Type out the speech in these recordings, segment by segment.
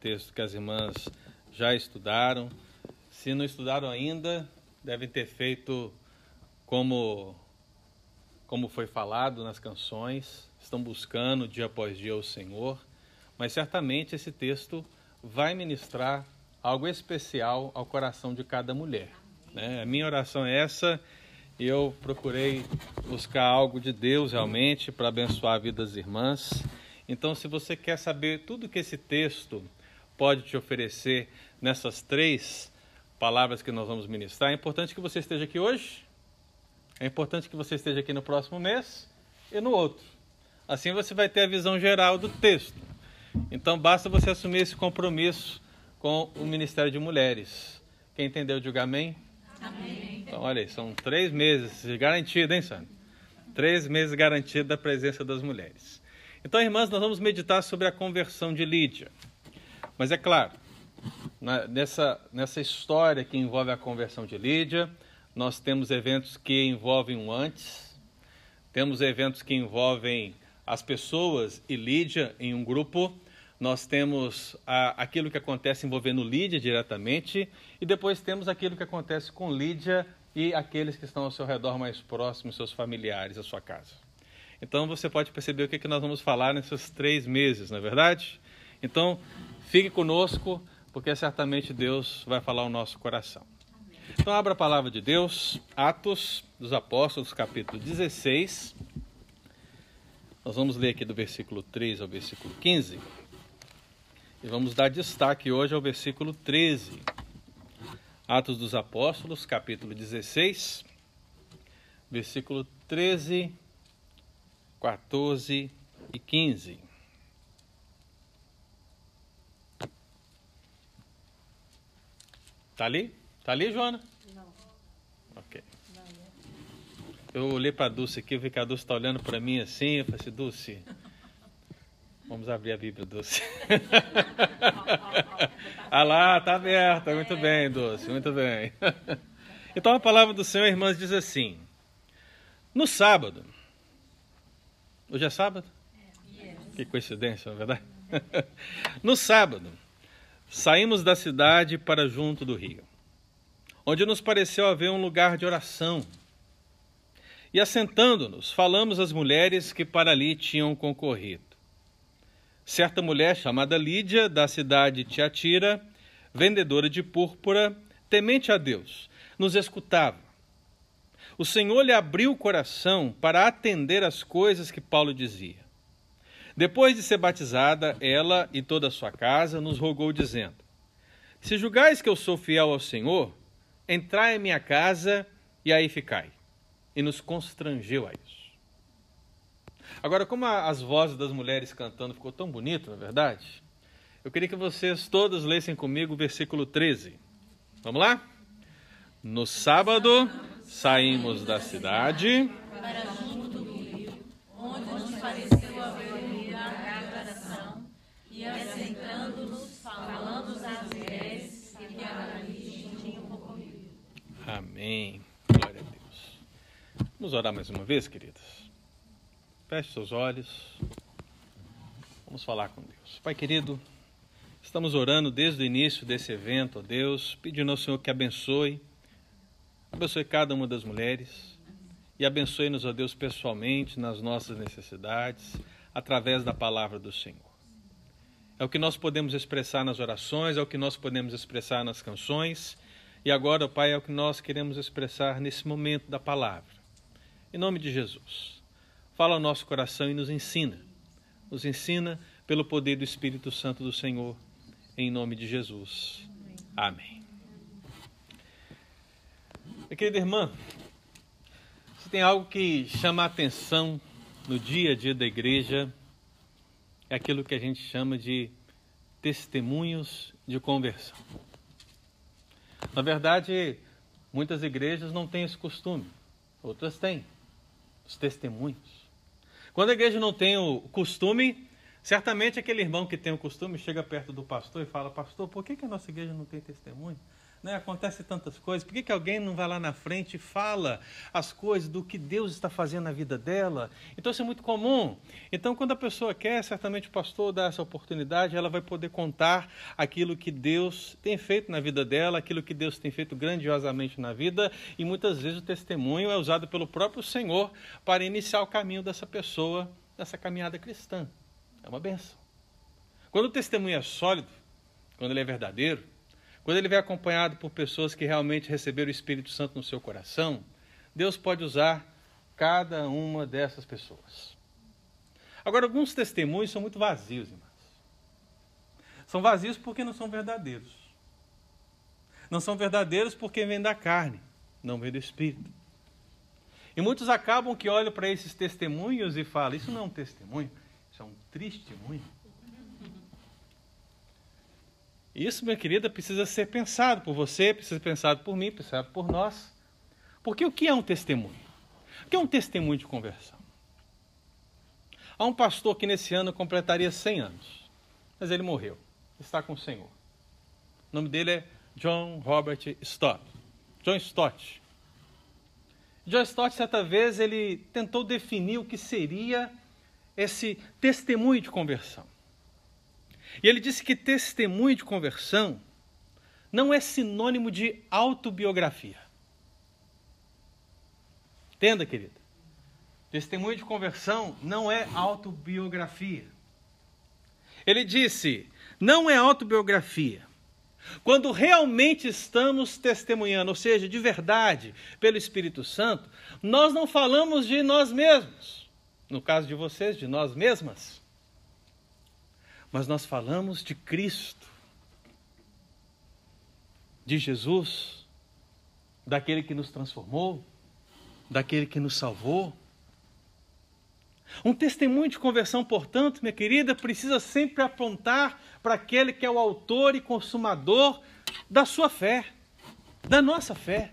texto que as irmãs já estudaram. Se não estudaram ainda, devem ter feito como como foi falado nas canções, estão buscando dia após dia o Senhor, mas certamente esse texto vai ministrar algo especial ao coração de cada mulher. Né? A minha oração é essa e eu procurei buscar algo de Deus realmente para abençoar a vida das irmãs. Então, se você quer saber tudo que esse texto pode te oferecer nessas três palavras que nós vamos ministrar, é importante que você esteja aqui hoje, é importante que você esteja aqui no próximo mês e no outro. Assim você vai ter a visão geral do texto. Então, basta você assumir esse compromisso com o Ministério de Mulheres. Quem entendeu, diga amém. Amém. Então, olha aí, são três meses garantido, hein, Sandra? Três meses garantido da presença das mulheres. Então, irmãs, nós vamos meditar sobre a conversão de Lídia. Mas é claro, nessa, nessa história que envolve a conversão de Lídia, nós temos eventos que envolvem um antes, temos eventos que envolvem as pessoas e Lídia em um grupo, nós temos a, aquilo que acontece envolvendo Lídia diretamente, e depois temos aquilo que acontece com Lídia e aqueles que estão ao seu redor mais próximos, seus familiares, a sua casa. Então você pode perceber o que, que nós vamos falar nesses três meses, não é verdade? Então fique conosco, porque certamente Deus vai falar o nosso coração. Então abra a palavra de Deus, Atos dos Apóstolos, capítulo 16. Nós vamos ler aqui do versículo 3 ao versículo 15. E vamos dar destaque hoje ao versículo 13. Atos dos Apóstolos, capítulo 16, versículo 13 14 e 15. Tá ali? Tá ali, Joana? Não. Ok. Eu olhei para a Dulce aqui, eu vi que a Dulce está olhando para mim assim, eu falei assim, Dulce, vamos abrir a Bíblia, Dulce. ah lá, tá aberta, muito bem, Dulce, muito bem. então a palavra do Senhor, irmãs, diz assim, no sábado, Hoje é sábado? Que coincidência, não é verdade? no sábado, saímos da cidade para junto do rio, onde nos pareceu haver um lugar de oração. E assentando-nos, falamos às mulheres que para ali tinham concorrido. Certa mulher chamada Lídia, da cidade de Tiatira, vendedora de púrpura, temente a Deus, nos escutava o Senhor lhe abriu o coração para atender às coisas que Paulo dizia. Depois de ser batizada, ela e toda a sua casa nos rogou, dizendo: Se julgais que eu sou fiel ao Senhor, entrai em minha casa e aí ficai. E nos constrangeu a isso. Agora, como as vozes das mulheres cantando ficou tão bonito, na é verdade, eu queria que vocês todos lessem comigo o versículo 13. Vamos lá? No sábado Saímos da cidade para Amém. Glória a Deus. Vamos orar mais uma vez, queridas? Feche seus olhos. Vamos falar com Deus. Pai querido, estamos orando desde o início desse evento, ó Deus, pedindo ao Senhor que abençoe Abençoe cada uma das mulheres e abençoe-nos, ó Deus, pessoalmente nas nossas necessidades, através da palavra do Senhor. É o que nós podemos expressar nas orações, é o que nós podemos expressar nas canções, e agora, Pai, é o que nós queremos expressar nesse momento da palavra. Em nome de Jesus, fala ao nosso coração e nos ensina. Nos ensina pelo poder do Espírito Santo do Senhor, em nome de Jesus. Amém. Minha querida irmã, se tem algo que chama a atenção no dia a dia da igreja, é aquilo que a gente chama de testemunhos de conversão. Na verdade, muitas igrejas não têm esse costume, outras têm, os testemunhos. Quando a igreja não tem o costume, certamente aquele irmão que tem o costume chega perto do pastor e fala: Pastor, por que, que a nossa igreja não tem testemunho? Né, acontece tantas coisas, por que, que alguém não vai lá na frente e fala as coisas do que Deus está fazendo na vida dela? Então isso é muito comum. Então, quando a pessoa quer, certamente o pastor dá essa oportunidade, ela vai poder contar aquilo que Deus tem feito na vida dela, aquilo que Deus tem feito grandiosamente na vida, e muitas vezes o testemunho é usado pelo próprio Senhor para iniciar o caminho dessa pessoa, dessa caminhada cristã. É uma benção. Quando o testemunho é sólido, quando ele é verdadeiro, quando ele vem acompanhado por pessoas que realmente receberam o Espírito Santo no seu coração, Deus pode usar cada uma dessas pessoas. Agora, alguns testemunhos são muito vazios, irmãos. São vazios porque não são verdadeiros. Não são verdadeiros porque vêm da carne, não vêm do Espírito. E muitos acabam que olham para esses testemunhos e falam: Isso não é um testemunho, isso é um testemunho. Isso, minha querida, precisa ser pensado por você, precisa ser pensado por mim, pensado por nós. Porque o que é um testemunho? O que é um testemunho de conversão? Há um pastor que nesse ano completaria 100 anos, mas ele morreu, está com o Senhor. O nome dele é John Robert Stott. John Stott. John Stott, certa vez, ele tentou definir o que seria esse testemunho de conversão. E ele disse que testemunho de conversão não é sinônimo de autobiografia. Entenda, querida. Testemunho de conversão não é autobiografia. Ele disse: não é autobiografia. Quando realmente estamos testemunhando, ou seja, de verdade, pelo Espírito Santo, nós não falamos de nós mesmos. No caso de vocês, de nós mesmas mas nós falamos de Cristo, de Jesus, daquele que nos transformou, daquele que nos salvou. Um testemunho de conversão, portanto, minha querida, precisa sempre apontar para aquele que é o autor e consumador da sua fé, da nossa fé.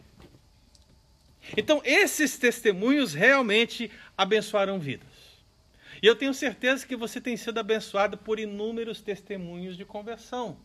Então, esses testemunhos realmente abençoarão vidas. E eu tenho certeza que você tem sido abençoado por inúmeros testemunhos de conversão,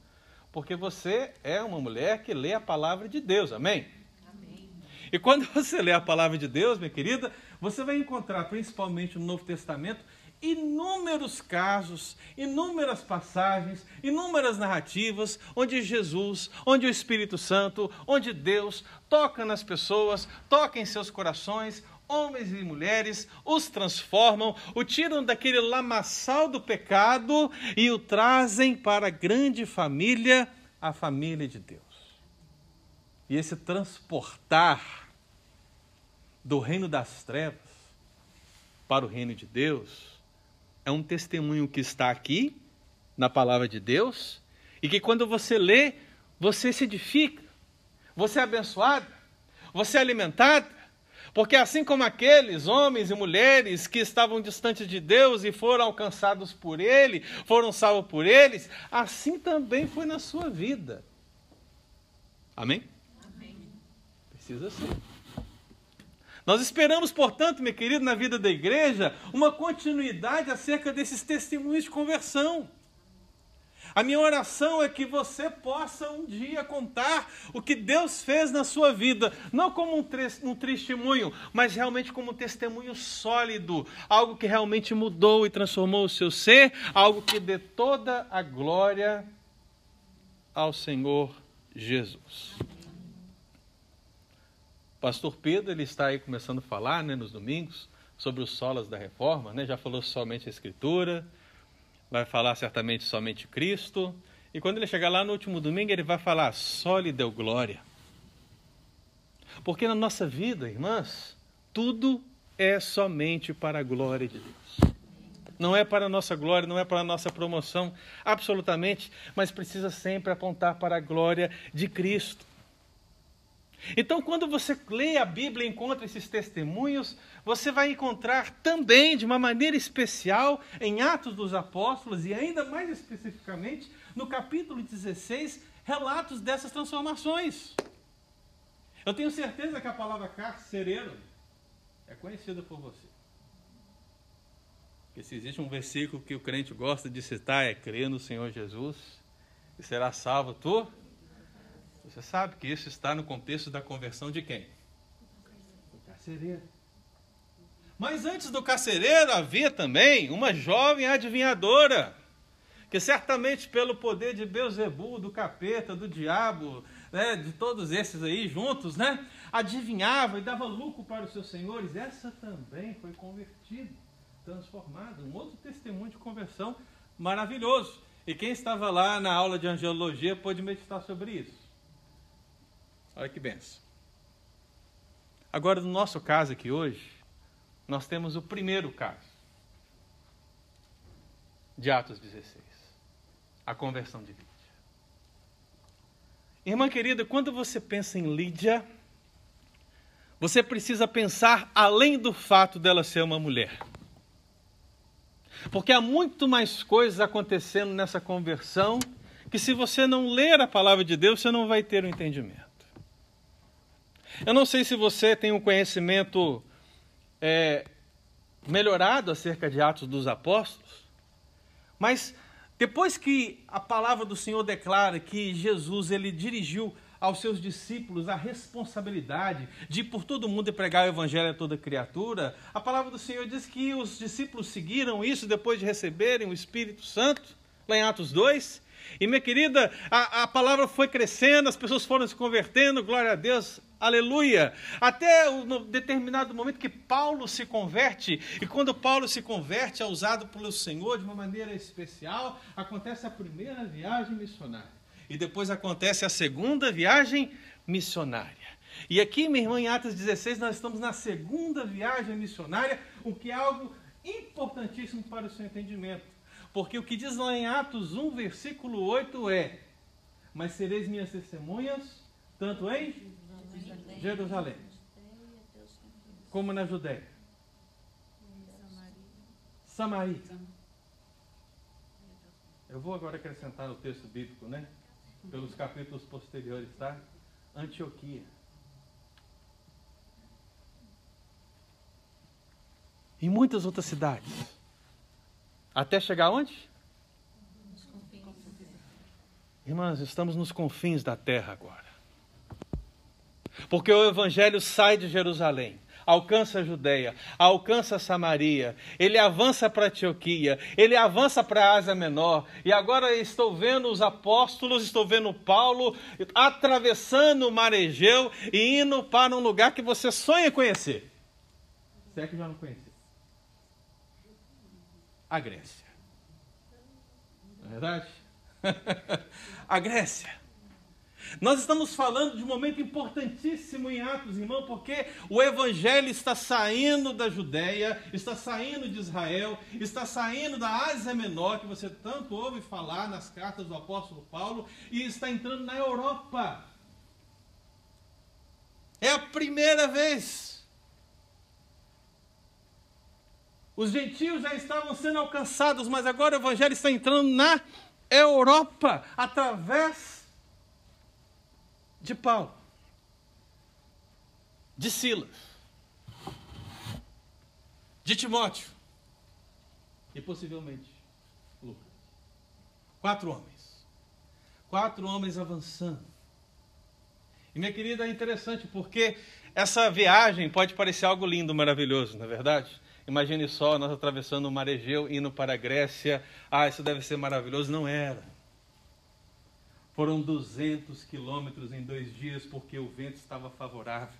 porque você é uma mulher que lê a palavra de Deus, amém? amém? E quando você lê a palavra de Deus, minha querida, você vai encontrar, principalmente no Novo Testamento, inúmeros casos, inúmeras passagens, inúmeras narrativas onde Jesus, onde o Espírito Santo, onde Deus toca nas pessoas, toca em seus corações, homens e mulheres, os transformam, o tiram daquele lamaçal do pecado e o trazem para a grande família, a família de Deus. E esse transportar do reino das trevas para o reino de Deus é um testemunho que está aqui na palavra de Deus e que quando você lê, você se edifica, você é abençoado, você é alimentado, porque assim como aqueles homens e mulheres que estavam distantes de Deus e foram alcançados por Ele, foram salvos por eles, assim também foi na sua vida. Amém? Amém. Precisa ser. Nós esperamos, portanto, meu querido, na vida da igreja, uma continuidade acerca desses testemunhos de conversão. A minha oração é que você possa um dia contar o que Deus fez na sua vida, não como um, um testemunho, mas realmente como um testemunho sólido, algo que realmente mudou e transformou o seu ser, algo que dê toda a glória ao Senhor Jesus. Pastor Pedro, ele está aí começando a falar né, nos domingos sobre os solas da reforma, né? já falou somente a Escritura, vai falar certamente somente Cristo. E quando ele chegar lá no último domingo, ele vai falar: só lhe deu glória. Porque na nossa vida, irmãs, tudo é somente para a glória de Deus. Não é para a nossa glória, não é para a nossa promoção, absolutamente, mas precisa sempre apontar para a glória de Cristo. Então, quando você lê a Bíblia e encontra esses testemunhos, você vai encontrar também, de uma maneira especial, em Atos dos Apóstolos e ainda mais especificamente no capítulo 16, relatos dessas transformações. Eu tenho certeza que a palavra carcereiro é conhecida por você. Porque se existe um versículo que o crente gosta de citar, é crer no Senhor Jesus e será salvo tu Você sabe que isso está no contexto da conversão de quem? Do carcereiro. Mas antes do carcereiro havia também uma jovem adivinhadora, que certamente pelo poder de Beuzebu, do capeta, do diabo, né, de todos esses aí juntos, né, adivinhava e dava lucro para os seus senhores. Essa também foi convertida, transformada. Um outro testemunho de conversão maravilhoso. E quem estava lá na aula de angelologia pôde meditar sobre isso. Olha que benção. Agora, no nosso caso aqui hoje, nós temos o primeiro caso de Atos 16, a conversão de Lídia. Irmã querida, quando você pensa em Lídia, você precisa pensar além do fato dela ser uma mulher. Porque há muito mais coisas acontecendo nessa conversão que, se você não ler a palavra de Deus, você não vai ter o um entendimento. Eu não sei se você tem um conhecimento é, melhorado acerca de Atos dos Apóstolos, mas depois que a palavra do Senhor declara que Jesus ele dirigiu aos seus discípulos a responsabilidade de por todo mundo pregar o evangelho a toda criatura, a palavra do Senhor diz que os discípulos seguiram isso depois de receberem o Espírito Santo, lá em Atos 2. E minha querida, a, a palavra foi crescendo, as pessoas foram se convertendo, glória a Deus, aleluia. Até um determinado momento que Paulo se converte, e quando Paulo se converte, é usado pelo Senhor de uma maneira especial, acontece a primeira viagem missionária. E depois acontece a segunda viagem missionária. E aqui, minha irmã, em Atos 16, nós estamos na segunda viagem missionária, o que é algo importantíssimo para o seu entendimento. Porque o que diz lá em Atos 1, versículo 8 é: Mas sereis minhas testemunhas, tanto em Jerusalém, como na Judéia, Samaria. Eu vou agora acrescentar no texto bíblico, né? Pelos capítulos posteriores, tá? Antioquia. E muitas outras cidades. Até chegar onde? Irmãs, estamos nos confins da terra agora. Porque o Evangelho sai de Jerusalém, alcança a Judéia, alcança a Samaria, ele avança para Antioquia, ele avança para a Ásia Menor, e agora estou vendo os apóstolos, estou vendo Paulo atravessando o mar Egeu e indo para um lugar que você sonha conhecer. Se é que já não conheceu a Grécia. Não é verdade? a Grécia. Nós estamos falando de um momento importantíssimo em Atos, irmão, porque o Evangelho está saindo da Judéia, está saindo de Israel, está saindo da Ásia Menor, que você tanto ouve falar nas cartas do apóstolo Paulo, e está entrando na Europa. É a primeira vez Os gentios já estavam sendo alcançados, mas agora o evangelho está entrando na Europa através de Paulo, de Silas, de Timóteo e possivelmente Lucas. Quatro homens. Quatro homens avançando. E minha querida, é interessante porque essa viagem pode parecer algo lindo, maravilhoso, não é verdade? Imagine só, nós atravessando o mar Egeu, indo para a Grécia. Ah, isso deve ser maravilhoso. Não era. Foram 200 quilômetros em dois dias, porque o vento estava favorável.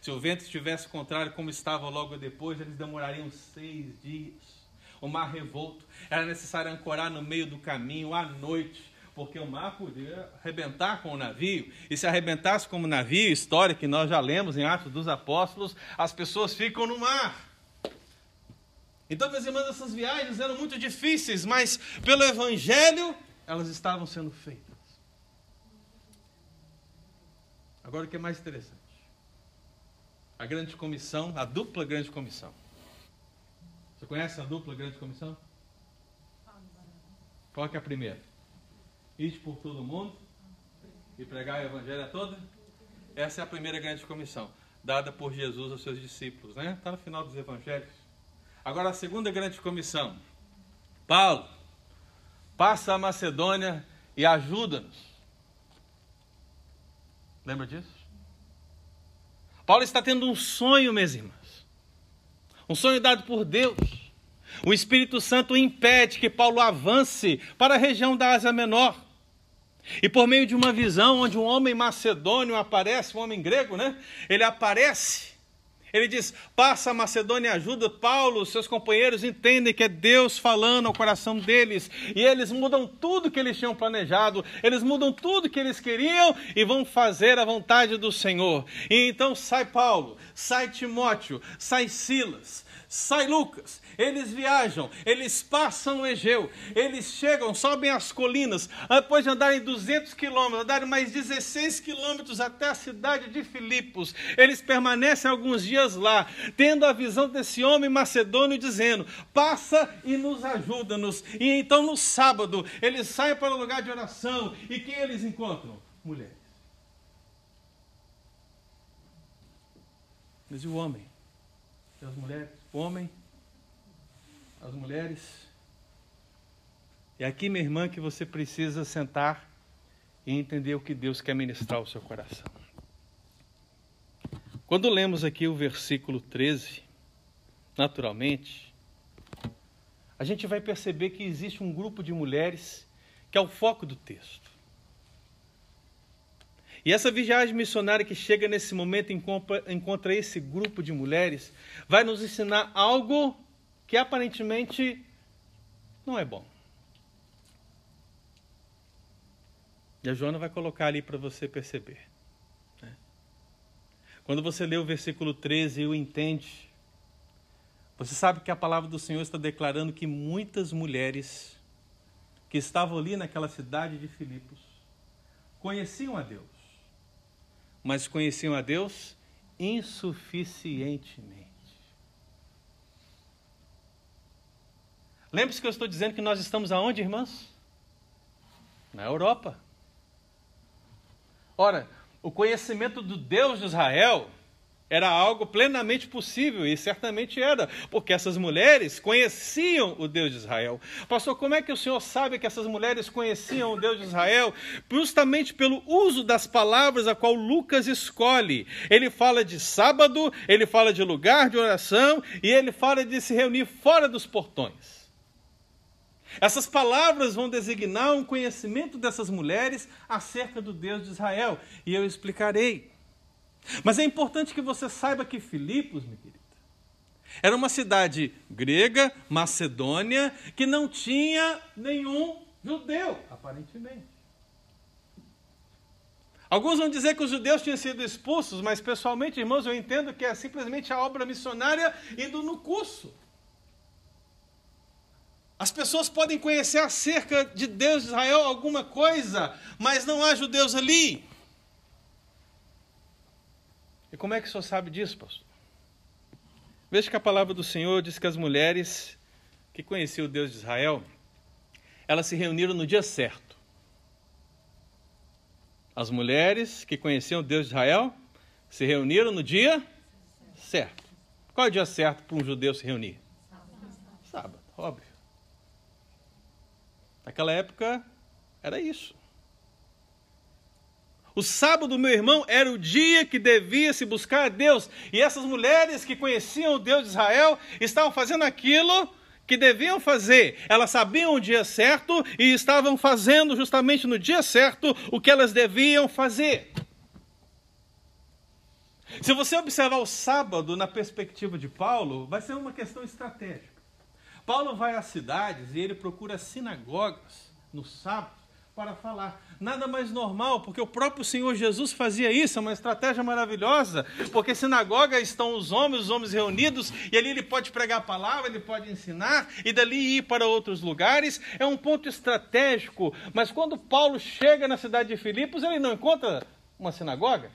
Se o vento estivesse contrário, como estava logo depois, eles demorariam seis dias. O mar revolto. Era necessário ancorar no meio do caminho à noite, porque o mar podia arrebentar com o navio. E se arrebentasse com o navio, história que nós já lemos em Atos dos Apóstolos, as pessoas ficam no mar. Então, meus irmãos, essas viagens eram muito difíceis, mas pelo Evangelho elas estavam sendo feitas. Agora o que é mais interessante? A grande comissão, a dupla grande comissão. Você conhece a dupla grande comissão? Qual que é a primeira? Ide por todo mundo e pregar o evangelho a toda. Essa é a primeira grande comissão, dada por Jesus aos seus discípulos, né? Está no final dos evangelhos. Agora, a segunda grande comissão. Paulo, passa a Macedônia e ajuda-nos. Lembra disso? Paulo está tendo um sonho, minhas irmãs. Um sonho dado por Deus. O Espírito Santo impede que Paulo avance para a região da Ásia Menor. E por meio de uma visão onde um homem macedônio aparece, um homem grego, né? Ele aparece ele diz: passa a Macedônia e ajuda. Paulo, seus companheiros entendem que é Deus falando ao coração deles. E eles mudam tudo que eles tinham planejado, eles mudam tudo que eles queriam e vão fazer a vontade do Senhor. E então sai Paulo, sai Timóteo, sai Silas, sai Lucas, eles viajam, eles passam o Egeu, eles chegam, sobem as colinas, depois de andarem 200 quilômetros, andarem mais 16 quilômetros até a cidade de Filipos, eles permanecem alguns dias lá, tendo a visão desse homem macedônio dizendo: passa e nos ajuda-nos. E então no sábado, eles saem para o lugar de oração, e quem eles encontram? Mulheres. Mas e o homem? E as mulheres? Homem as mulheres. É aqui, minha irmã, que você precisa sentar e entender o que Deus quer ministrar ao seu coração. Quando lemos aqui o versículo 13, naturalmente, a gente vai perceber que existe um grupo de mulheres que é o foco do texto. E essa viagem missionária que chega nesse momento encontra, encontra esse grupo de mulheres, vai nos ensinar algo que aparentemente não é bom. E a Joana vai colocar ali para você perceber. Né? Quando você lê o versículo 13 e o entende, você sabe que a palavra do Senhor está declarando que muitas mulheres que estavam ali naquela cidade de Filipos conheciam a Deus, mas conheciam a Deus insuficientemente. Lembre-se que eu estou dizendo que nós estamos aonde, irmãs? Na Europa. Ora, o conhecimento do Deus de Israel era algo plenamente possível, e certamente era, porque essas mulheres conheciam o Deus de Israel. Pastor, como é que o senhor sabe que essas mulheres conheciam o Deus de Israel? Justamente pelo uso das palavras a qual Lucas escolhe. Ele fala de sábado, ele fala de lugar de oração, e ele fala de se reunir fora dos portões. Essas palavras vão designar um conhecimento dessas mulheres acerca do Deus de Israel, e eu explicarei. Mas é importante que você saiba que Filipos, minha querida, era uma cidade grega, macedônia, que não tinha nenhum judeu, aparentemente. Alguns vão dizer que os judeus tinham sido expulsos, mas pessoalmente, irmãos, eu entendo que é simplesmente a obra missionária indo no curso. As pessoas podem conhecer acerca de Deus de Israel alguma coisa, mas não há judeus ali. E como é que o senhor sabe disso, pastor? Veja que a palavra do Senhor diz que as mulheres que conheciam o Deus de Israel, elas se reuniram no dia certo. As mulheres que conheciam o Deus de Israel se reuniram no dia certo. Qual é o dia certo para um judeu se reunir? Sábado, óbvio. Naquela época era isso. O sábado, meu irmão, era o dia que devia se buscar a Deus. E essas mulheres que conheciam o Deus de Israel estavam fazendo aquilo que deviam fazer. Elas sabiam o dia certo e estavam fazendo justamente no dia certo o que elas deviam fazer. Se você observar o sábado na perspectiva de Paulo, vai ser uma questão estratégica. Paulo vai às cidades e ele procura sinagogas no sábado para falar. Nada mais normal, porque o próprio Senhor Jesus fazia isso, é uma estratégia maravilhosa, porque sinagoga estão os homens, os homens reunidos, e ali ele pode pregar a palavra, ele pode ensinar, e dali ir para outros lugares, é um ponto estratégico. Mas quando Paulo chega na cidade de Filipos, ele não encontra uma sinagoga,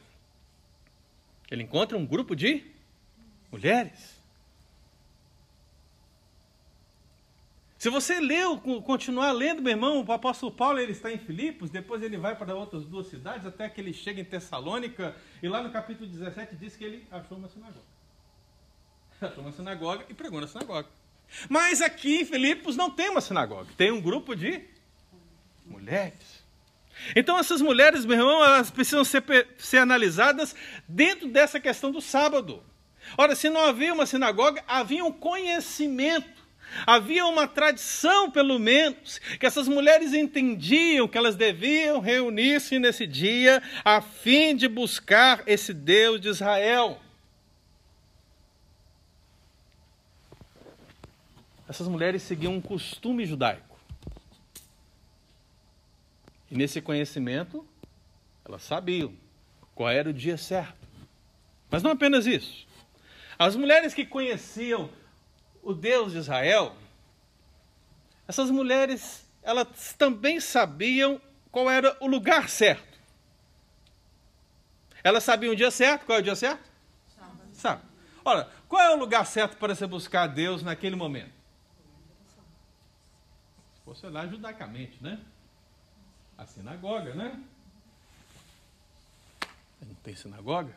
ele encontra um grupo de mulheres. Se você ler, continuar lendo, meu irmão, o apóstolo Paulo ele está em Filipos, depois ele vai para outras duas cidades, até que ele chega em Tessalônica, e lá no capítulo 17 diz que ele achou uma sinagoga. Achou uma sinagoga e pregou na sinagoga. Mas aqui em Filipos não tem uma sinagoga, tem um grupo de mulheres. Então, essas mulheres, meu irmão, elas precisam ser, ser analisadas dentro dessa questão do sábado. Ora, se não havia uma sinagoga, havia um conhecimento, havia uma tradição, pelo menos, que essas mulheres entendiam que elas deviam reunir-se nesse dia a fim de buscar esse Deus de Israel. Essas mulheres seguiam um costume judaico. E nesse conhecimento, elas sabiam qual era o dia certo. Mas não apenas isso. As mulheres que conheciam o Deus de Israel, essas mulheres, elas também sabiam qual era o lugar certo. Elas sabiam o dia certo. Qual é o dia certo? Sábado. Sabe. Ora, qual é o lugar certo para você buscar Deus naquele momento? Fosse olhar judaicamente, né? a sinagoga, né? Não tem sinagoga?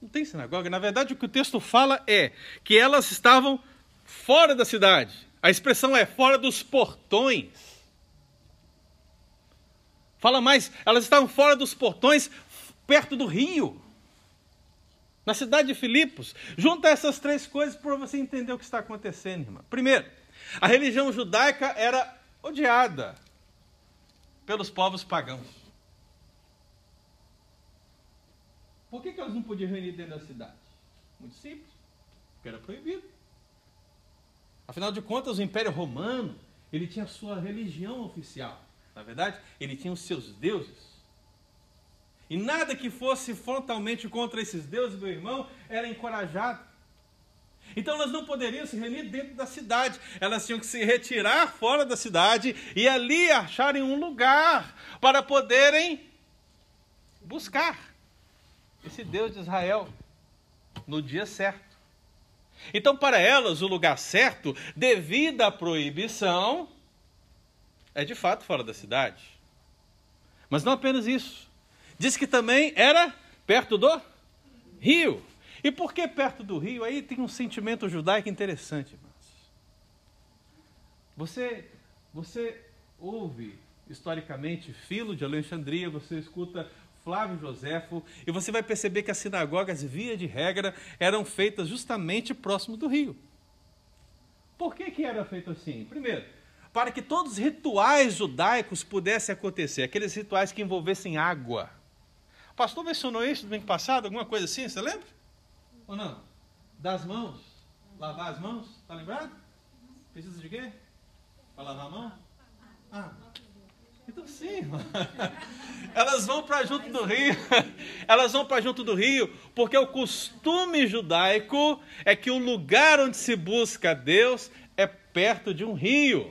Não tem sinagoga. Na verdade, o que o texto fala é que elas estavam fora da cidade. A expressão é fora dos portões. Fala mais, elas estavam fora dos portões, perto do rio. Na cidade de Filipos. Junta essas três coisas para você entender o que está acontecendo, irmã. Primeiro, a religião judaica era odiada pelos povos pagãos. Por que, que elas não podiam reunir dentro da cidade? Muito simples, porque era proibido. Afinal de contas, o Império Romano, ele tinha a sua religião oficial. Na verdade, ele tinha os seus deuses. E nada que fosse frontalmente contra esses deuses, meu irmão, era encorajado. Então elas não poderiam se reunir dentro da cidade, elas tinham que se retirar fora da cidade e ali acharem um lugar para poderem buscar esse Deus de Israel no dia certo. Então, para elas, o lugar certo, devido à proibição, é de fato fora da cidade. Mas não apenas isso. Diz que também era perto do rio. E por que perto do rio? Aí tem um sentimento judaico interessante, irmãos. Você, você ouve historicamente Filo de Alexandria, você escuta Flávio Joséfo, e você vai perceber que as sinagogas, via de regra, eram feitas justamente próximo do rio. Por que, que era feito assim? Primeiro, para que todos os rituais judaicos pudessem acontecer, aqueles rituais que envolvessem água. O pastor mencionou isso no domingo passado, alguma coisa assim, você lembra? Ou não? Das mãos? Lavar as mãos? Tá lembrado? Precisa de quê? Para lavar a mão? Ah. Então sim, elas vão para junto do rio, elas vão para junto do rio, porque o costume judaico é que o lugar onde se busca Deus é perto de um rio.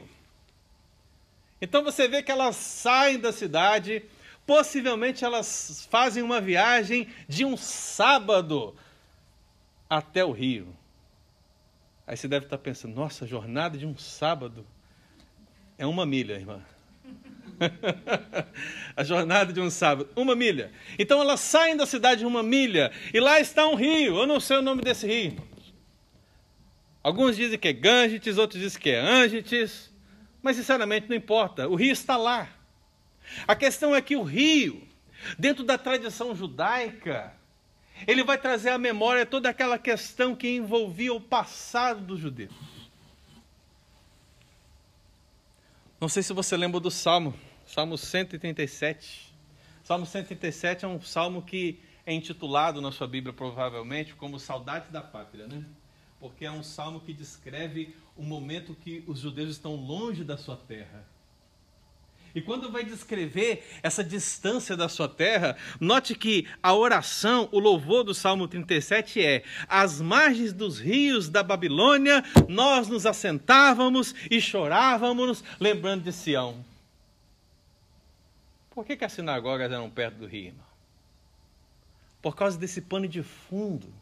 Então você vê que elas saem da cidade, possivelmente elas fazem uma viagem de um sábado até o rio. Aí você deve estar pensando, nossa, jornada de um sábado é uma milha, irmã. a jornada de um sábado, uma milha. Então elas saem da cidade uma milha e lá está um rio. Eu não sei o nome desse rio. Alguns dizem que é Ganges, outros dizem que é Angites, mas sinceramente não importa. O rio está lá. A questão é que o rio, dentro da tradição judaica, ele vai trazer à memória toda aquela questão que envolvia o passado dos judeus. Não sei se você lembra do Salmo, Salmo 137. Salmo 137 é um salmo que é intitulado na sua Bíblia provavelmente como Saudades da Pátria, né? Porque é um salmo que descreve o momento que os judeus estão longe da sua terra e quando vai descrever essa distância da sua terra, note que a oração, o louvor do Salmo 37 é: Às margens dos rios da Babilônia, nós nos assentávamos e chorávamos, lembrando de Sião. Por que, que as sinagogas eram perto do rio? Irmão? Por causa desse pano de fundo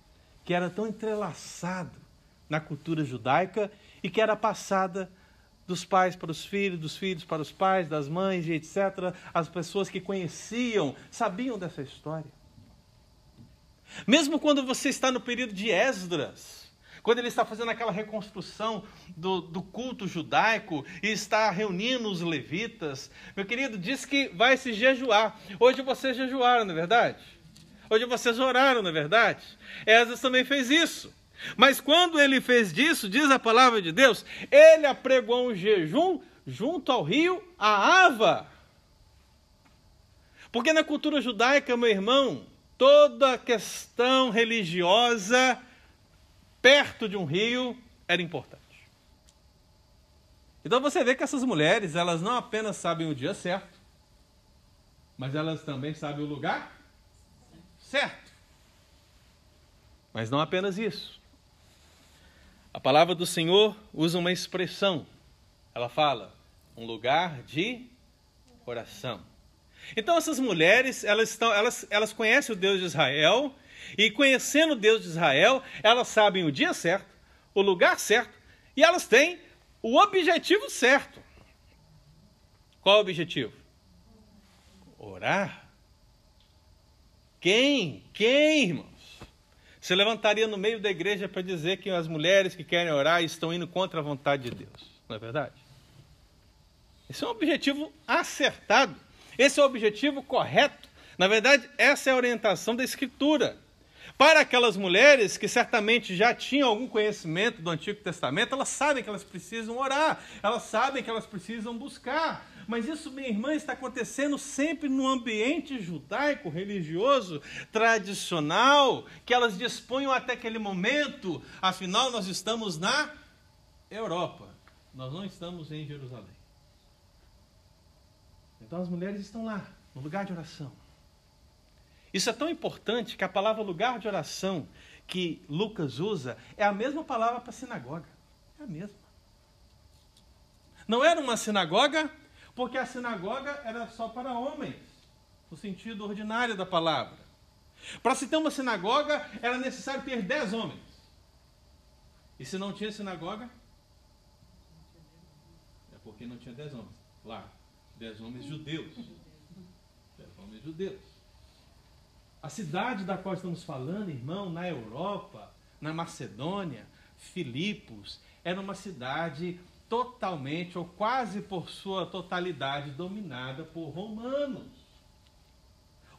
que era tão entrelaçado na cultura judaica e que era passada dos pais para os filhos, dos filhos para os pais, das mães e etc. As pessoas que conheciam, sabiam dessa história. Mesmo quando você está no período de Esdras, quando ele está fazendo aquela reconstrução do, do, culto judaico e está reunindo os levitas, meu querido, diz que vai se jejuar. Hoje vocês jejuaram, não é verdade? Hoje vocês oraram, não é verdade? Esdras também fez isso. Mas quando ele fez disso, diz a palavra de Deus, ele apregou um jejum junto ao rio Ava. Porque na cultura judaica, meu irmão, toda questão religiosa perto de um rio era importante. Então você vê que essas mulheres, elas não apenas sabem o dia certo, mas elas também sabem o lugar certo. Mas não apenas isso. A palavra do Senhor usa uma expressão. Ela fala: um lugar de oração. Então essas mulheres, elas, estão, elas, elas conhecem o Deus de Israel, e conhecendo o Deus de Israel, elas sabem o dia certo, o lugar certo, e elas têm o objetivo certo. Qual o objetivo? Orar. Quem? Quem, irmãos? Se levantaria no meio da igreja para dizer que as mulheres que querem orar estão indo contra a vontade de Deus. Não é verdade? Esse é um objetivo acertado. Esse é o objetivo correto. Na verdade, essa é a orientação da Escritura. Para aquelas mulheres que certamente já tinham algum conhecimento do Antigo Testamento, elas sabem que elas precisam orar, elas sabem que elas precisam buscar. Mas isso, minha irmã, está acontecendo sempre no ambiente judaico, religioso, tradicional, que elas disponham até aquele momento. Afinal, nós estamos na Europa, nós não estamos em Jerusalém. Então as mulheres estão lá, no lugar de oração. Isso é tão importante que a palavra lugar de oração que Lucas usa é a mesma palavra para sinagoga. É a mesma. Não era uma sinagoga, porque a sinagoga era só para homens, no sentido ordinário da palavra. Para se ter uma sinagoga, era necessário ter dez homens. E se não tinha sinagoga? É porque não tinha dez homens lá dez homens judeus. Dez homens judeus. A cidade da qual estamos falando, irmão, na Europa, na Macedônia, Filipos, era uma cidade totalmente ou quase por sua totalidade dominada por romanos.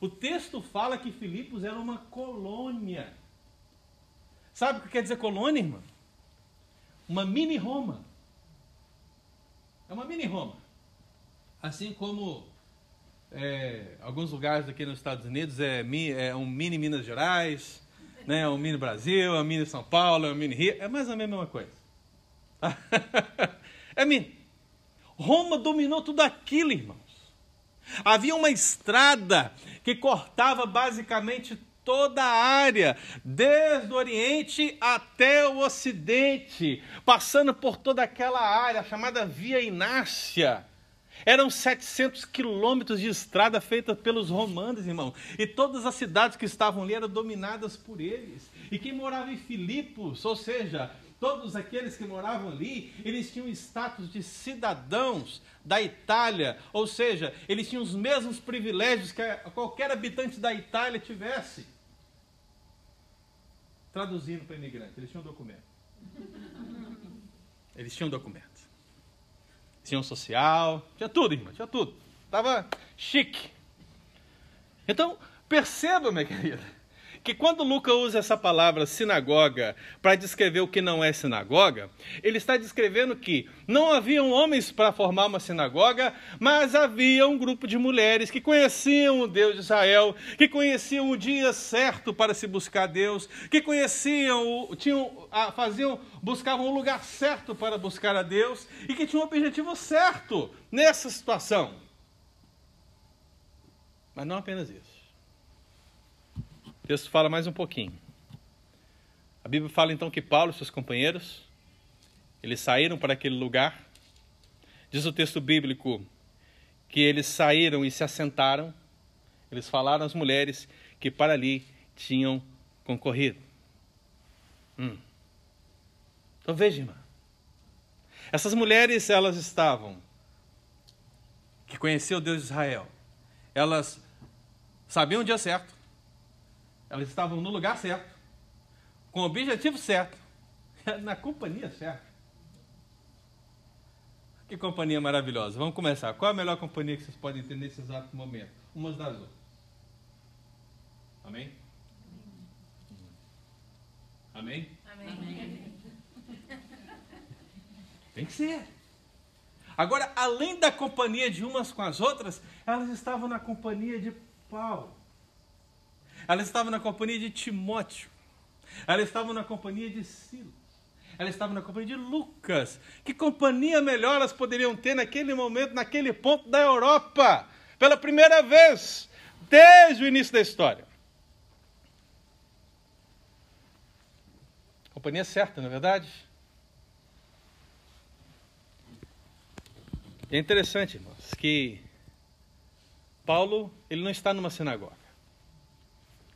O texto fala que Filipos era uma colônia. Sabe o que quer dizer colônia, irmão? Uma mini Roma. É uma mini Roma. Assim como é, alguns lugares aqui nos Estados Unidos é, é, um mini Minas Gerais, né, um mini Brasil, um mini São Paulo, um mini Rio, é mais ou menos a mesma coisa. é mini. Roma dominou tudo aquilo, irmãos. Havia uma estrada que cortava basicamente toda a área, desde o Oriente até o Ocidente, passando por toda aquela área chamada Via Inácia. Eram 700 quilômetros de estrada feita pelos romanos, irmão. E todas as cidades que estavam ali eram dominadas por eles. E quem morava em Filipos, ou seja, todos aqueles que moravam ali, eles tinham status de cidadãos da Itália, ou seja, eles tinham os mesmos privilégios que qualquer habitante da Itália tivesse. Traduzindo para imigrante, eles tinham documento. Eles tinham documento tinha um social, tinha tudo, irmã, tinha tudo. Tava chique. Então, perceba, minha querida, que quando Lucas usa essa palavra sinagoga para descrever o que não é sinagoga, ele está descrevendo que não haviam homens para formar uma sinagoga, mas havia um grupo de mulheres que conheciam o Deus de Israel, que conheciam o dia certo para se buscar Deus, que conheciam, tinham, faziam, buscavam o lugar certo para buscar a Deus e que tinham um objetivo certo nessa situação. Mas não apenas isso. Texto fala mais um pouquinho. A Bíblia fala então que Paulo e seus companheiros, eles saíram para aquele lugar. Diz o texto bíblico que eles saíram e se assentaram. Eles falaram às mulheres que para ali tinham concorrido. Hum. Então veja, irmã. Essas mulheres, elas estavam, que conheciam o Deus de Israel, elas sabiam o dia certo, elas estavam no lugar certo, com o objetivo certo na companhia certa. Que companhia maravilhosa. Vamos começar. Qual é a melhor companhia que vocês podem ter nesse exato momento? Umas das outras. Amém? Amém? Amém. Tem que ser. Agora, além da companhia de umas com as outras, elas estavam na companhia de Paulo. Elas estavam na companhia de Timóteo. Elas estavam na companhia de Silas. Elas estavam na companhia de Lucas. Que companhia melhor elas poderiam ter naquele momento, naquele ponto da Europa? Pela primeira vez, desde o início da história. Companhia certa, não é verdade? É interessante, irmãos, que Paulo, ele não está numa sinagoga.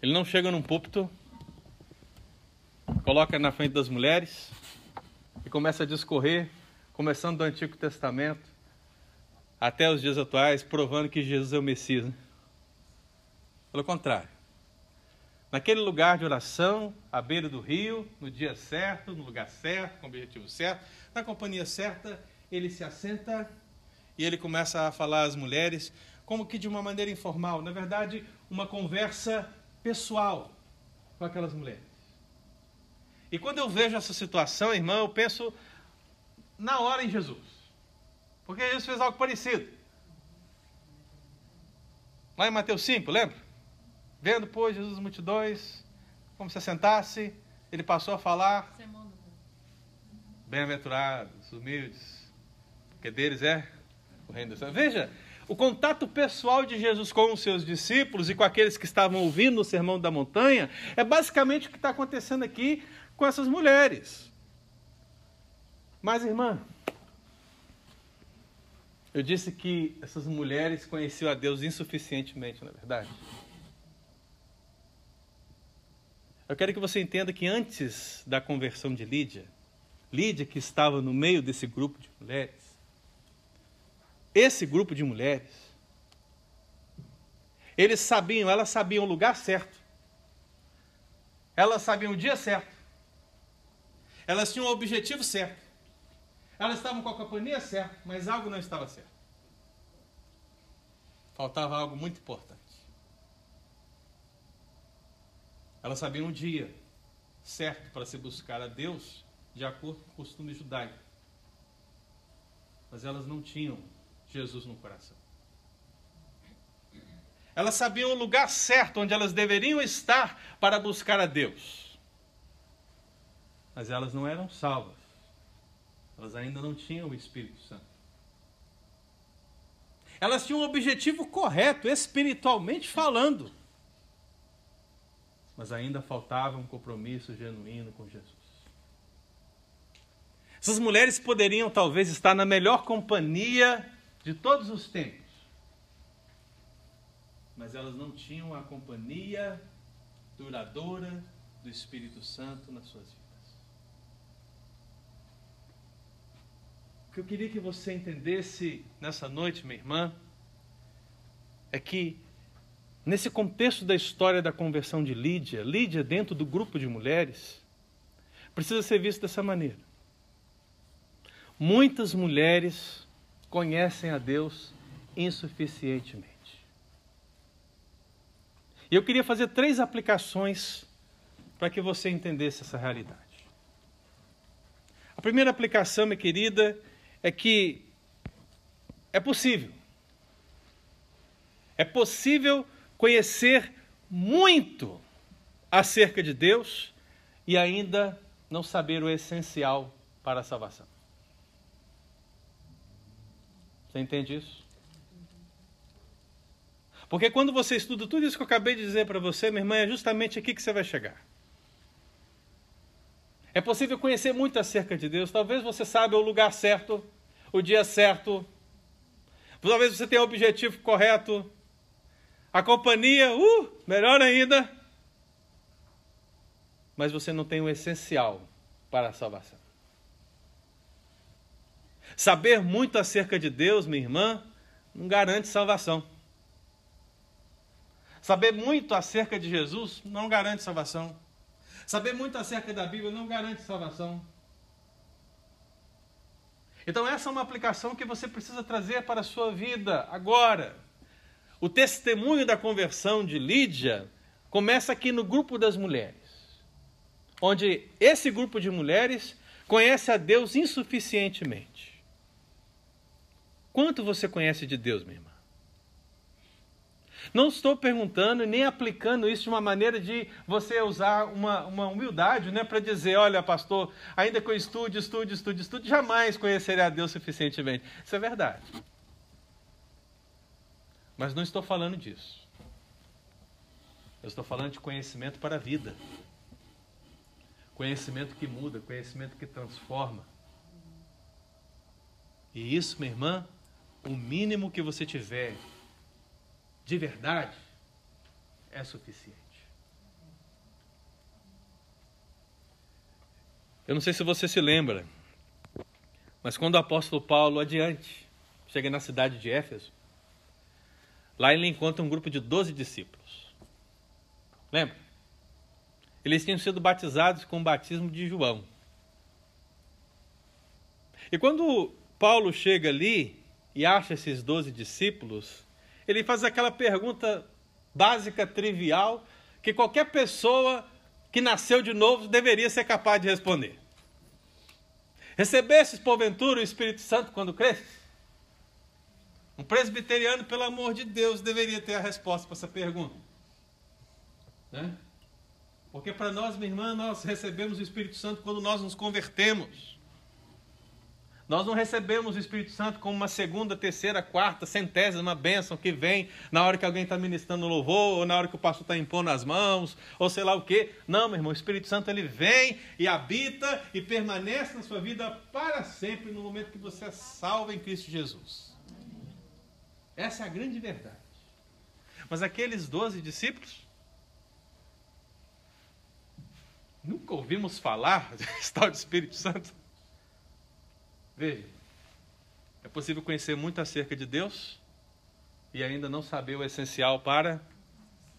Ele não chega num púlpito, coloca na frente das mulheres e começa a discorrer, começando do Antigo Testamento até os dias atuais, provando que Jesus é o Messias. Né? Pelo contrário. Naquele lugar de oração, à beira do rio, no dia certo, no lugar certo, com o objetivo certo, na companhia certa, ele se assenta e ele começa a falar às mulheres, como que de uma maneira informal, na verdade, uma conversa pessoal com aquelas mulheres. E quando eu vejo essa situação, irmão, eu penso na hora em Jesus. Porque Jesus fez algo parecido. Lá em Mateus 5, lembra? Vendo, pois, Jesus multidões, como se assentasse, ele passou a falar. Bem-aventurados, humildes, porque deles é o reino dos céus. Veja, o contato pessoal de Jesus com os seus discípulos e com aqueles que estavam ouvindo o sermão da montanha é basicamente o que está acontecendo aqui com essas mulheres. Mas, irmã, eu disse que essas mulheres conheciam a Deus insuficientemente, na é verdade. Eu quero que você entenda que antes da conversão de Lídia, Lídia que estava no meio desse grupo de mulheres, esse grupo de mulheres, eles sabiam, elas sabiam o lugar certo, elas sabiam o dia certo, elas tinham o objetivo certo, elas estavam com a companhia certa, mas algo não estava certo. Faltava algo muito importante. Elas sabiam o dia certo para se buscar a Deus de acordo com o costume judaico. Mas elas não tinham Jesus no coração. Elas sabiam o lugar certo onde elas deveriam estar para buscar a Deus. Mas elas não eram salvas. Elas ainda não tinham o Espírito Santo. Elas tinham um objetivo correto, espiritualmente falando. Mas ainda faltava um compromisso genuíno com Jesus. Essas mulheres poderiam talvez estar na melhor companhia de todos os tempos. Mas elas não tinham a companhia duradoura do Espírito Santo nas suas vidas. O que eu queria que você entendesse nessa noite, minha irmã, é que nesse contexto da história da conversão de Lídia, Lídia dentro do grupo de mulheres, precisa ser visto dessa maneira. Muitas mulheres conhecem a Deus insuficientemente. E eu queria fazer três aplicações para que você entendesse essa realidade. A primeira aplicação, minha querida, é que é possível. É possível conhecer muito acerca de Deus e ainda não saber o essencial para a salvação. Você entende isso? Porque quando você estuda tudo isso que eu acabei de dizer para você, minha irmã, é justamente aqui que você vai chegar. É possível conhecer muito acerca de Deus. Talvez você saiba o lugar certo, o dia certo. Talvez você tenha o objetivo correto. A companhia, uh, melhor ainda. Mas você não tem o essencial para a salvação. Saber muito acerca de Deus, minha irmã, não garante salvação. Saber muito acerca de Jesus não garante salvação. Saber muito acerca da Bíblia não garante salvação. Então, essa é uma aplicação que você precisa trazer para a sua vida agora. O testemunho da conversão de Lídia começa aqui no grupo das mulheres, onde esse grupo de mulheres conhece a Deus insuficientemente. Quanto você conhece de Deus, minha irmã? Não estou perguntando nem aplicando isso de uma maneira de você usar uma, uma humildade né, para dizer: olha, pastor, ainda que eu estude, estude, estude, estude, jamais conhecerei a Deus suficientemente. Isso é verdade. Mas não estou falando disso. Eu estou falando de conhecimento para a vida. Conhecimento que muda, conhecimento que transforma. E isso, minha irmã, o mínimo que você tiver de verdade é suficiente. Eu não sei se você se lembra, mas quando o apóstolo Paulo adiante chega na cidade de Éfeso, lá ele encontra um grupo de 12 discípulos. Lembra? Eles tinham sido batizados com o batismo de João. E quando Paulo chega ali e acha esses 12 discípulos, ele faz aquela pergunta básica, trivial, que qualquer pessoa que nasceu de novo deveria ser capaz de responder. Recebestes, porventura, o Espírito Santo quando cresce? Um presbiteriano, pelo amor de Deus, deveria ter a resposta para essa pergunta. Né? Porque para nós, minha irmã, nós recebemos o Espírito Santo quando nós nos convertemos. Nós não recebemos o Espírito Santo como uma segunda, terceira, quarta, centésima bênção que vem na hora que alguém está ministrando louvor, ou na hora que o pastor está impondo as mãos, ou sei lá o quê. Não, meu irmão, o Espírito Santo ele vem e habita e permanece na sua vida para sempre no momento que você é salvo em Cristo Jesus. Essa é a grande verdade. Mas aqueles doze discípulos, nunca ouvimos falar desse tal de Espírito Santo. Veja, é possível conhecer muito acerca de Deus e ainda não saber o essencial para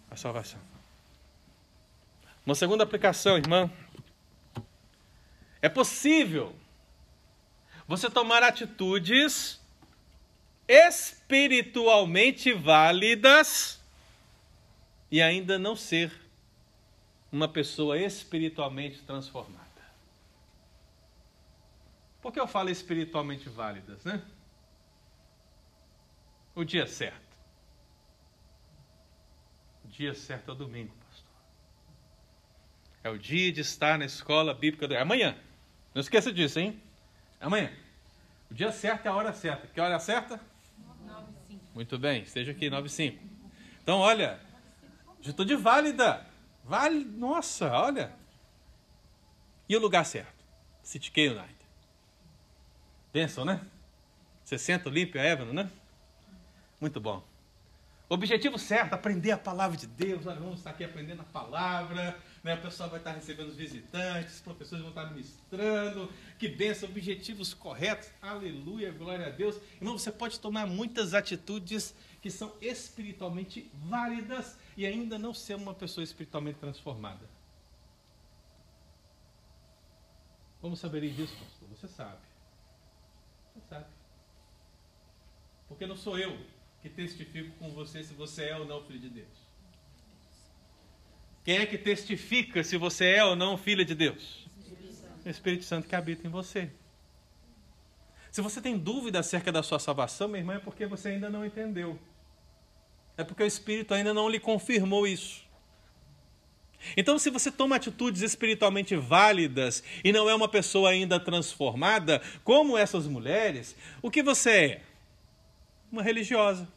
a salvação. Uma segunda aplicação, irmã. É possível você tomar atitudes espiritualmente válidas e ainda não ser uma pessoa espiritualmente transformada. Por que eu falo espiritualmente válidas, né? O dia certo. O dia certo é o domingo, pastor. É o dia de estar na escola bíblica. Do... É amanhã. Não esqueça disso, hein? É amanhã. O dia certo é a hora certa. Que hora certa? 9 5. Muito bem, esteja aqui, 9 5. Então, olha, atitude válida. Vale, nossa, olha. E o lugar certo? City Night. Pensam, né? 60 Olímpia, Évano, né? Muito bom. Objetivo certo, aprender a palavra de Deus. Nós vamos estar aqui aprendendo a palavra. Né? O pessoal vai estar recebendo os visitantes, os professores vão estar ministrando. Que benção, objetivos corretos. Aleluia, glória a Deus. Irmão, você pode tomar muitas atitudes que são espiritualmente válidas e ainda não ser uma pessoa espiritualmente transformada. Como saberia disso, pastor? Você sabe. Você sabe. Porque não sou eu que testifico com você se você é ou não filho de Deus. Quem é que testifica se você é ou não filho de Deus? O Espírito Santo que habita em você. Se você tem dúvida acerca da sua salvação, minha irmã, é porque você ainda não entendeu. É porque o Espírito ainda não lhe confirmou isso. Então, se você toma atitudes espiritualmente válidas e não é uma pessoa ainda transformada, como essas mulheres, o que você é? Uma religiosa.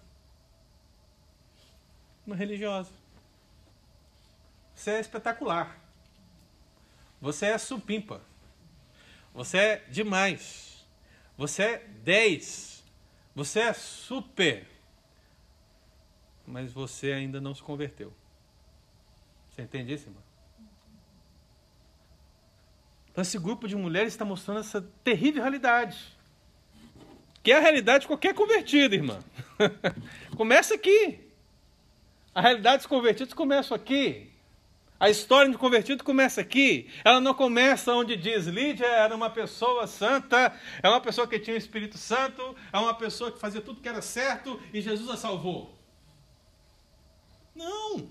Uma religiosa. Você é espetacular. Você é supimpa. Você é demais. Você é 10. Você é super. Mas você ainda não se converteu. Você entende isso, irmão? Então, esse grupo de mulheres está mostrando essa terrível realidade. Que é a realidade de qualquer convertido, irmã. Começa aqui. A realidade dos convertidos começa aqui. A história de convertido começa aqui. Ela não começa onde diz Lídia era uma pessoa santa, é uma pessoa que tinha o Espírito Santo, é uma pessoa que fazia tudo que era certo e Jesus a salvou. Não!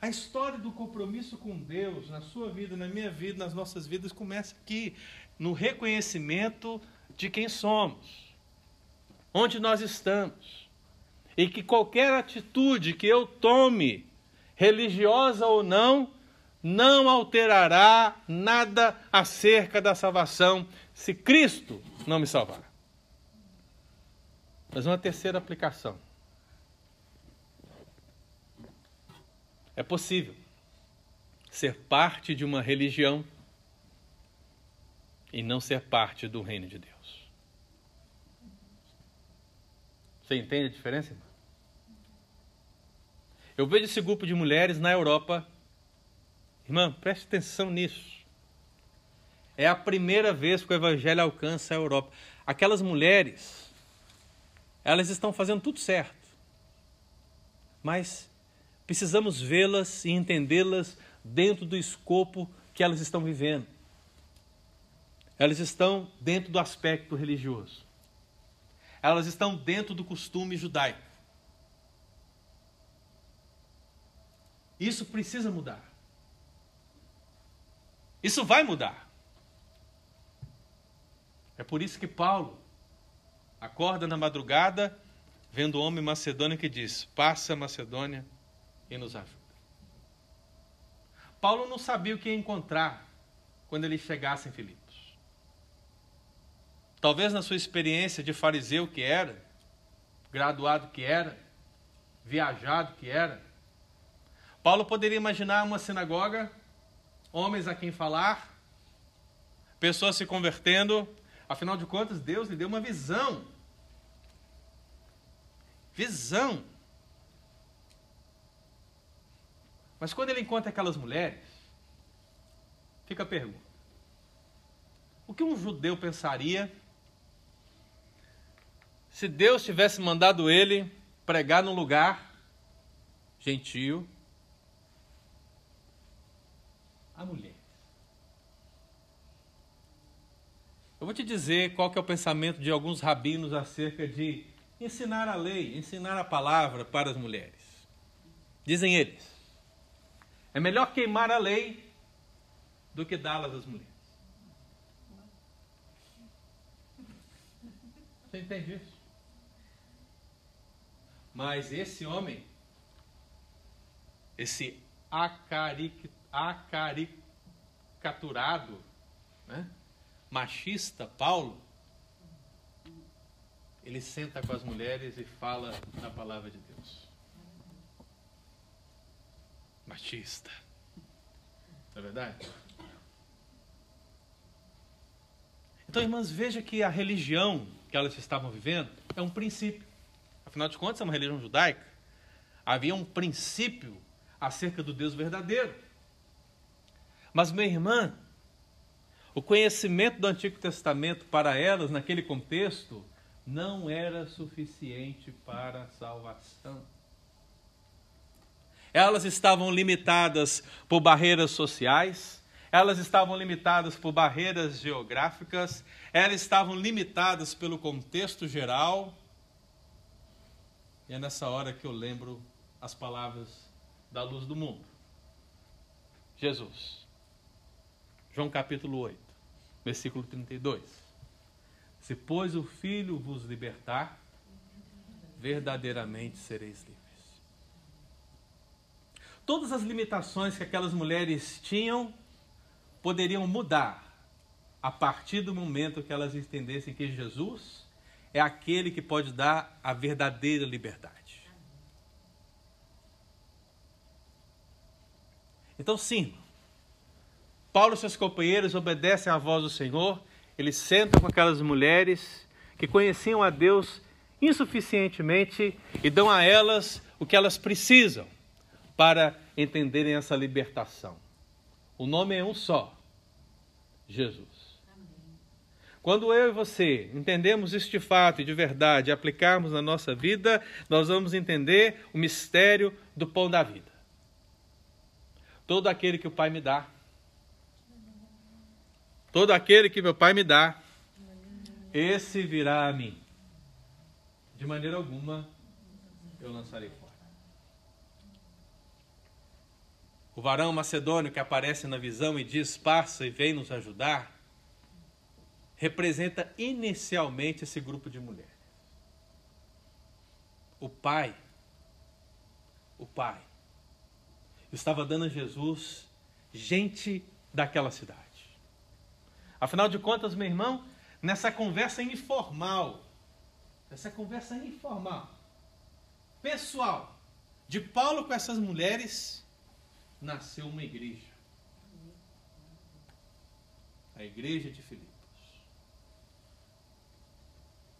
A história do compromisso com Deus na sua vida, na minha vida, nas nossas vidas começa aqui, no reconhecimento de quem somos, onde nós estamos. E que qualquer atitude que eu tome religiosa ou não, não alterará nada acerca da salvação se Cristo não me salvar. Mas uma terceira aplicação. É possível ser parte de uma religião e não ser parte do reino de Deus. Você entende a diferença? Eu vejo esse grupo de mulheres na Europa. Irmã, preste atenção nisso. É a primeira vez que o evangelho alcança a Europa. Aquelas mulheres, elas estão fazendo tudo certo. Mas precisamos vê-las e entendê-las dentro do escopo que elas estão vivendo. Elas estão dentro do aspecto religioso. Elas estão dentro do costume judaico. Isso precisa mudar. Isso vai mudar. É por isso que Paulo acorda na madrugada, vendo o homem macedônio que diz: Passa Macedônia e nos ajuda. Paulo não sabia o que ia encontrar quando ele chegasse em Filipos. Talvez na sua experiência de fariseu que era, graduado que era, viajado que era, Paulo poderia imaginar uma sinagoga, homens a quem falar, pessoas se convertendo, afinal de contas, Deus lhe deu uma visão. Visão. Mas quando ele encontra aquelas mulheres, fica a pergunta: o que um judeu pensaria se Deus tivesse mandado ele pregar num lugar gentio, a mulheres. Eu vou te dizer qual que é o pensamento de alguns rabinos acerca de ensinar a lei, ensinar a palavra para as mulheres. Dizem eles: é melhor queimar a lei do que dá-las às mulheres. Você entende isso? Mas esse homem, esse acaric acaricaturado, né? machista Paulo, ele senta com as mulheres e fala na palavra de Deus. Machista. Não é verdade? Então, irmãs, veja que a religião que elas estavam vivendo é um princípio. Afinal de contas, é uma religião judaica. Havia um princípio acerca do Deus verdadeiro. Mas, minha irmã, o conhecimento do Antigo Testamento para elas, naquele contexto, não era suficiente para a salvação. Elas estavam limitadas por barreiras sociais, elas estavam limitadas por barreiras geográficas, elas estavam limitadas pelo contexto geral. E é nessa hora que eu lembro as palavras da luz do mundo. Jesus. João capítulo 8, versículo 32. Se, pois, o Filho vos libertar, verdadeiramente sereis livres. Todas as limitações que aquelas mulheres tinham poderiam mudar a partir do momento que elas entendessem que Jesus é aquele que pode dar a verdadeira liberdade. Então, sim, Paulo e seus companheiros obedecem à voz do Senhor, eles sentam com aquelas mulheres que conheciam a Deus insuficientemente e dão a elas o que elas precisam para entenderem essa libertação. O nome é um só: Jesus. Quando eu e você entendemos este fato e de verdade aplicarmos na nossa vida, nós vamos entender o mistério do pão da vida. Todo aquele que o Pai me dá. Todo aquele que meu Pai me dá, esse virá a mim. De maneira alguma eu lançarei fora. O varão macedônio que aparece na visão e diz: Passa e vem nos ajudar, representa inicialmente esse grupo de mulheres. O pai, o pai, estava dando a Jesus gente daquela cidade. Afinal de contas, meu irmão, nessa conversa informal, nessa conversa informal, pessoal, de Paulo com essas mulheres, nasceu uma igreja. A igreja de Filipos.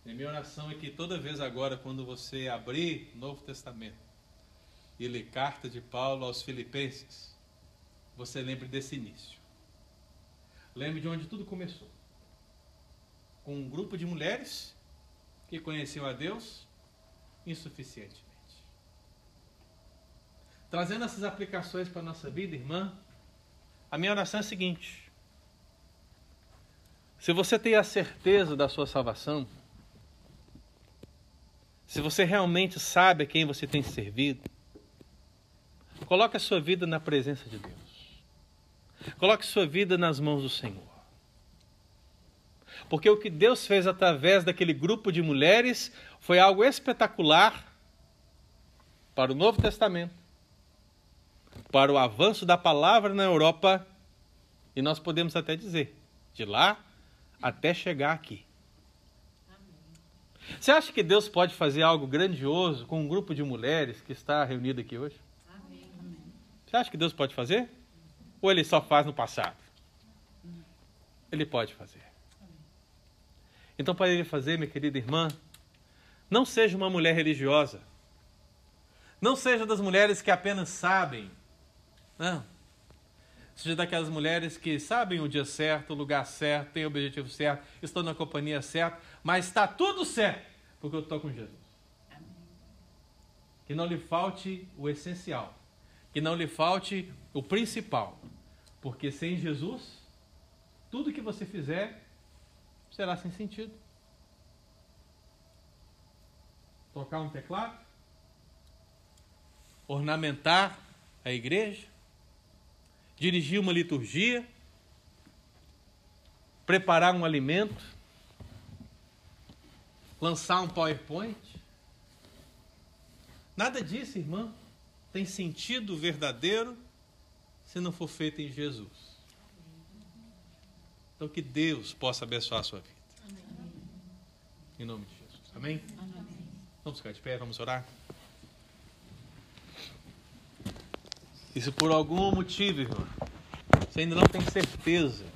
E minha oração é que toda vez agora, quando você abrir o Novo Testamento e ler carta de Paulo aos Filipenses, você lembre desse início. Lembre de onde tudo começou. Com um grupo de mulheres que conheciam a Deus insuficientemente. Trazendo essas aplicações para a nossa vida, irmã, a minha oração é a seguinte: se você tem a certeza da sua salvação, se você realmente sabe a quem você tem servido, coloque a sua vida na presença de Deus. Coloque sua vida nas mãos do Senhor. Porque o que Deus fez através daquele grupo de mulheres foi algo espetacular para o Novo Testamento, para o avanço da palavra na Europa, e nós podemos até dizer, de lá até chegar aqui. Você acha que Deus pode fazer algo grandioso com um grupo de mulheres que está reunido aqui hoje? Você acha que Deus pode fazer? Ou ele só faz no passado? Ele pode fazer. Então, para ele fazer, minha querida irmã, não seja uma mulher religiosa. Não seja das mulheres que apenas sabem. Não. Seja daquelas mulheres que sabem o dia certo, o lugar certo, têm o objetivo certo, estão na companhia certa, mas está tudo certo, porque eu estou com Jesus. Que não lhe falte o essencial, que não lhe falte o principal, porque sem Jesus, tudo que você fizer será sem sentido. Tocar um teclado, ornamentar a igreja, dirigir uma liturgia, preparar um alimento, lançar um PowerPoint. Nada disso, irmão, tem sentido verdadeiro se não for feito em Jesus. Então que Deus possa abençoar a sua vida. Amém. Em nome de Jesus. Amém? Amém? Vamos ficar de pé, vamos orar. E se por algum motivo, irmão, você ainda não tem certeza,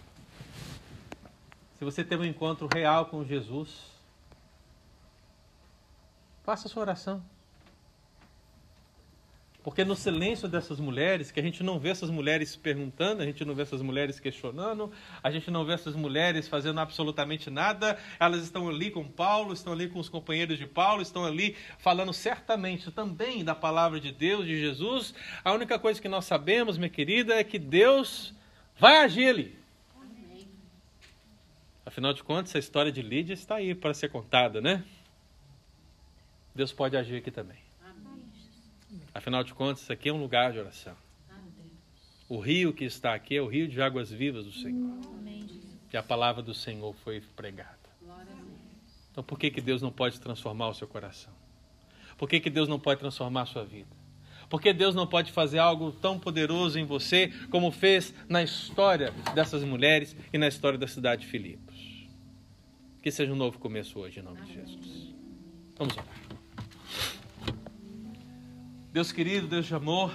se você teve um encontro real com Jesus, faça sua oração. Porque no silêncio dessas mulheres, que a gente não vê essas mulheres perguntando, a gente não vê essas mulheres questionando, a gente não vê essas mulheres fazendo absolutamente nada, elas estão ali com Paulo, estão ali com os companheiros de Paulo, estão ali falando certamente também da palavra de Deus, de Jesus. A única coisa que nós sabemos, minha querida, é que Deus vai agir ali. Afinal de contas, a história de Lídia está aí para ser contada, né? Deus pode agir aqui também. Afinal de contas, isso aqui é um lugar de oração. O rio que está aqui é o rio de águas vivas do Senhor. Que a palavra do Senhor foi pregada. Então por que, que Deus não pode transformar o seu coração? Por que, que Deus não pode transformar a sua vida? Por que Deus não pode fazer algo tão poderoso em você como fez na história dessas mulheres e na história da cidade de Filipos? Que seja um novo começo hoje, em nome de Jesus. Vamos orar. Deus querido, Deus de amor,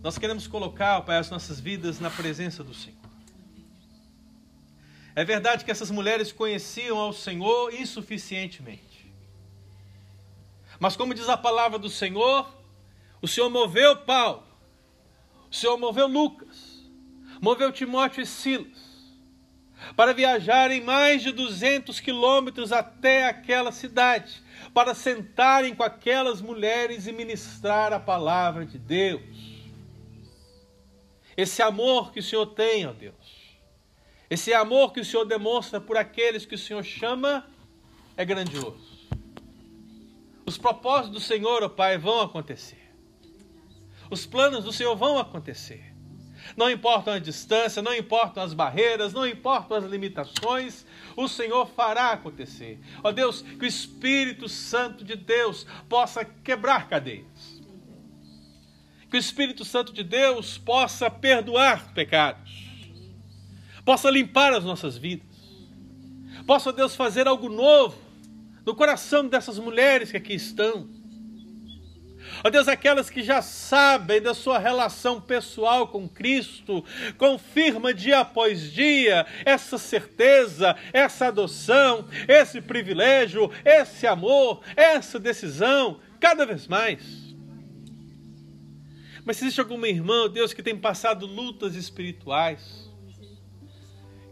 nós queremos colocar, Pai, as nossas vidas na presença do Senhor. É verdade que essas mulheres conheciam ao Senhor insuficientemente. Mas, como diz a palavra do Senhor, o Senhor moveu Paulo, o Senhor moveu Lucas, moveu Timóteo e Silas, para viajarem mais de 200 quilômetros até aquela cidade, para sentarem com aquelas mulheres e ministrar a palavra de Deus. esse amor que o Senhor tem, ó Deus, esse amor que o Senhor demonstra por aqueles que o Senhor chama, é grandioso. Os propósitos do Senhor, ó Pai, vão acontecer. Os planos do Senhor vão acontecer. Não importam a distância, não importam as barreiras, não importam as limitações, o Senhor fará acontecer. Ó Deus, que o Espírito Santo de Deus possa quebrar cadeias. Que o Espírito Santo de Deus possa perdoar pecados. Possa limpar as nossas vidas. Possa, Deus, fazer algo novo no coração dessas mulheres que aqui estão Ó Deus, aquelas que já sabem da sua relação pessoal com Cristo, confirma dia após dia essa certeza, essa adoção, esse privilégio, esse amor, essa decisão, cada vez mais. Mas se existe alguma irmã, Deus, que tem passado lutas espirituais,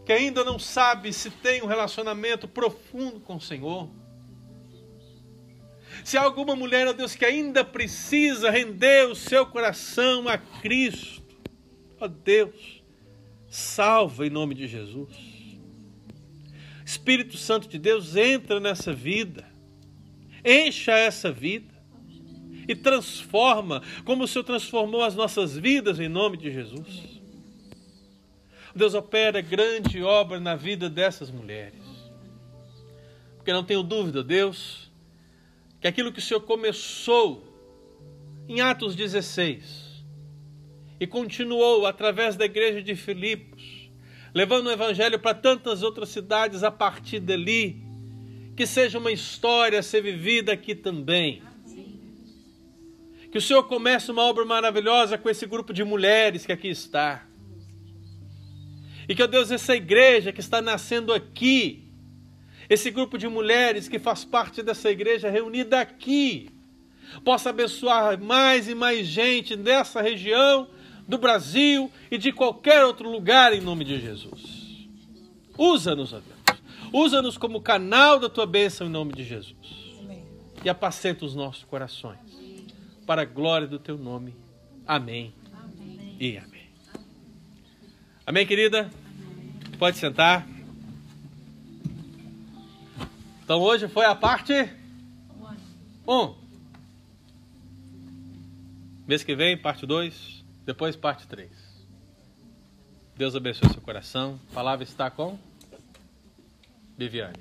que ainda não sabe se tem um relacionamento profundo com o Senhor, se há alguma mulher, ó Deus, que ainda precisa render o seu coração a Cristo, ó Deus, salva em nome de Jesus. Espírito Santo de Deus, entra nessa vida, encha essa vida e transforma, como o Senhor transformou as nossas vidas em nome de Jesus. Deus opera grande obra na vida dessas mulheres. Porque não tenho dúvida, Deus, que aquilo que o Senhor começou em Atos 16 e continuou através da igreja de Filipos, levando o evangelho para tantas outras cidades a partir dali, que seja uma história a ser vivida aqui também. Que o Senhor comece uma obra maravilhosa com esse grupo de mulheres que aqui está. E que, ó Deus, essa igreja que está nascendo aqui, esse grupo de mulheres que faz parte dessa igreja reunida aqui possa abençoar mais e mais gente dessa região, do Brasil e de qualquer outro lugar em nome de Jesus. Usa-nos, ó Deus. Usa-nos como canal da tua bênção em nome de Jesus. Amém. E apacenta os nossos corações. Para a glória do teu nome. Amém. amém. E amém. Amém, querida? Pode sentar. Então hoje foi a parte 1. Um. Mês que vem, parte 2. Depois, parte 3. Deus abençoe seu coração. A palavra está com Viviane.